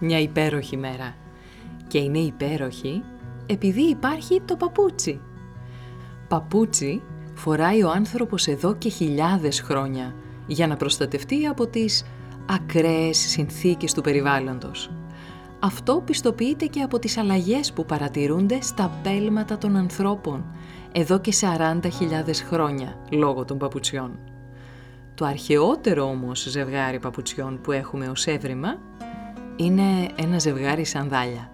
μια υπέροχη μέρα. Και είναι υπέροχη επειδή υπάρχει το παπούτσι. Παπούτσι φοράει ο άνθρωπος εδώ και χιλιάδες χρόνια για να προστατευτεί από τις ακραίες συνθήκες του περιβάλλοντος. Αυτό πιστοποιείται και από τις αλλαγές που παρατηρούνται στα πέλματα των ανθρώπων εδώ και 40.000 χρόνια λόγω των παπουτσιών. Το αρχαιότερο όμως ζευγάρι παπουτσιών που έχουμε ως έβριμα είναι ένα ζευγάρι σανδάλια.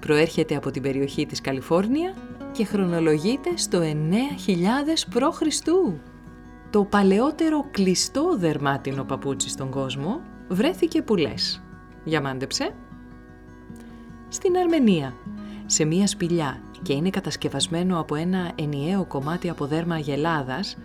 Προέρχεται από την περιοχή της Καλιφόρνια και χρονολογείται στο 9000 π.Χ. Το παλαιότερο κλειστό δερμάτινο παπούτσι στον κόσμο βρέθηκε που λες. Για μάντεψε. Στην Αρμενία, σε μία σπηλιά και είναι κατασκευασμένο από ένα ενιαίο κομμάτι από δέρμα αγελάδας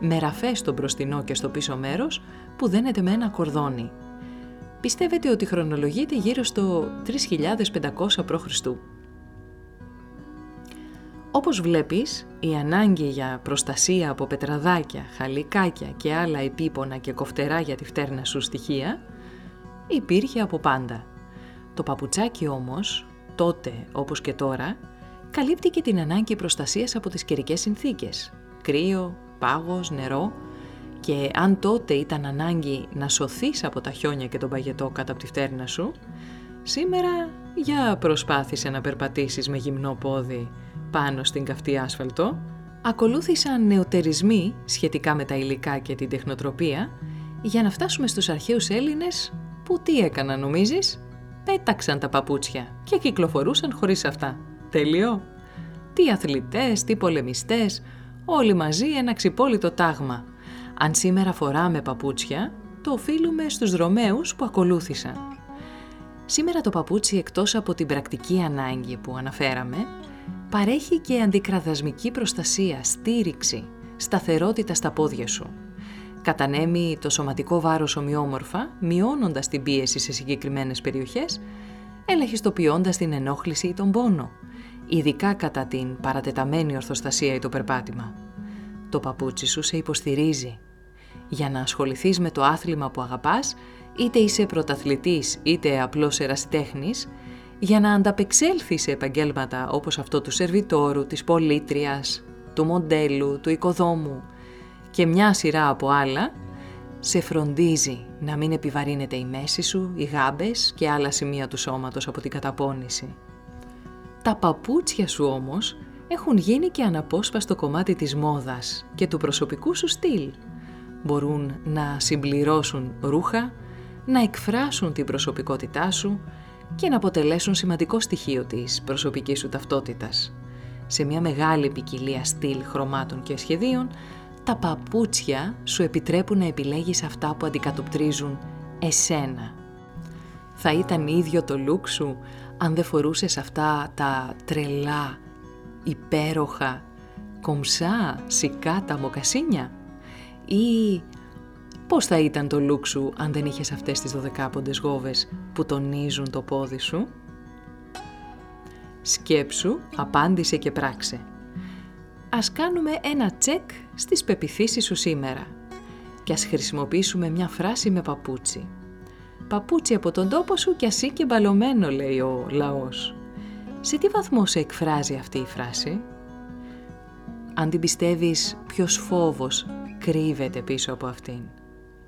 με ραφές στο μπροστινό και στο πίσω μέρος που δένεται με ένα κορδόνι πιστεύετε ότι χρονολογείται γύρω στο 3500 π.Χ. Όπως βλέπεις, η ανάγκη για προστασία από πετραδάκια, χαλικάκια και άλλα επίπονα και κοφτερά για τη φτέρνα σου στοιχεία υπήρχε από πάντα. Το παπουτσάκι όμως, τότε όπως και τώρα, καλύπτει και την ανάγκη προστασίας από τις καιρικές συνθήκες. Κρύο, πάγος, νερό και αν τότε ήταν ανάγκη να σωθείς από τα χιόνια και τον παγετό κάτω από τη φτέρνα σου, σήμερα για προσπάθησε να περπατήσεις με γυμνό πόδι πάνω στην καυτή άσφαλτο, ακολούθησαν νεοτερισμοί σχετικά με τα υλικά και την τεχνοτροπία για να φτάσουμε στους αρχαίους Έλληνες που τι έκαναν νομίζεις, πέταξαν τα παπούτσια και κυκλοφορούσαν χωρίς αυτά. Τέλειο! Τι αθλητές, τι πολεμιστές, όλοι μαζί ένα ξυπόλυτο τάγμα αν σήμερα φοράμε παπούτσια, το οφείλουμε στους δρομέους που ακολούθησαν. Σήμερα το παπούτσι εκτός από την πρακτική ανάγκη που αναφέραμε, παρέχει και αντικραδασμική προστασία, στήριξη, σταθερότητα στα πόδια σου. Κατανέμει το σωματικό βάρος ομοιόμορφα, μειώνοντας την πίεση σε συγκεκριμένες περιοχές, ελαχιστοποιώντας την ενόχληση ή τον πόνο, ειδικά κατά την παρατεταμένη ορθοστασία ή το περπάτημα. Το παπούτσι σου σε υποστηρίζει. Για να ασχοληθείς με το άθλημα που αγαπάς, είτε είσαι πρωταθλητής είτε απλός ερασιτέχνης, για να ανταπεξέλθεις σε επαγγέλματα όπως αυτό του σερβιτόρου, της πολίτριας, του μοντέλου, του οικοδόμου και μια σειρά από άλλα, σε φροντίζει να μην επιβαρύνεται η μέση σου, οι γάμπες και άλλα σημεία του σώματος από την καταπώνηση. Τα παπούτσια σου όμως έχουν γίνει και αναπόσπαστο κομμάτι της μόδας και του προσωπικού σου στυλ. Μπορούν να συμπληρώσουν ρούχα, να εκφράσουν την προσωπικότητά σου και να αποτελέσουν σημαντικό στοιχείο της προσωπικής σου ταυτότητας. Σε μια μεγάλη ποικιλία στυλ χρωμάτων και σχεδίων, τα παπούτσια σου επιτρέπουν να επιλέγεις αυτά που αντικατοπτρίζουν εσένα. Θα ήταν ίδιο το look σου αν δεν φορούσες αυτά τα τρελά υπέροχα, κομψά, σικάτα, μοκασίνια; Ή πώς θα ήταν το λουκ σου αν δεν είχες αυτές τις δωδεκάποντες γόβες που τονίζουν το πόδι σου; Σκέψου, απάντησε και πράξε. Ας κάνουμε ένα τσεκ στις πεπιθήσεις σου σήμερα και ας χρησιμοποιήσουμε μια φράση με παπούτσι. Παπούτσι από τον τόπο σου κι ασύ και μπαλωμένο λέει ο λαός. Σε τι βαθμό σε εκφράζει αυτή η φράση; Αν την πιστεύεις ποιος φόβος κρύβεται πίσω από αυτήν;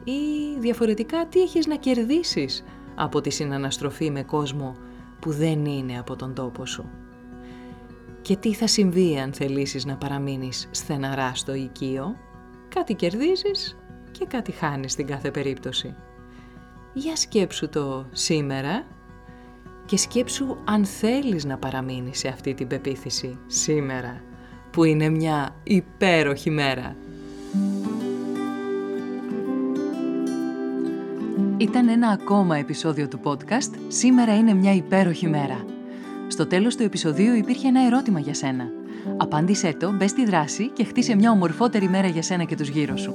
Ή διαφορετικά τι έχεις να κερδίσεις από τη συναναστροφή με κόσμο που δεν είναι από τον τόπο σου; Και τι θα συμβεί αν θελήσεις να παραμείνεις στεναρά στο οικείο, κάτι κερδίζεις και κάτι χάνεις στην κάθε περίπτωση. Για σκέψου το σήμερα και σκέψου αν θέλεις να παραμείνεις σε αυτή την πεποίθηση σήμερα, που είναι μια υπέροχη μέρα. Ήταν ένα ακόμα επεισόδιο του podcast «Σήμερα είναι μια υπέροχη μέρα». Στο τέλος του επεισοδίου υπήρχε ένα ερώτημα για σένα. Απάντησέ το, μπες στη δράση και χτίσε μια ομορφότερη μέρα για σένα και τους γύρω σου.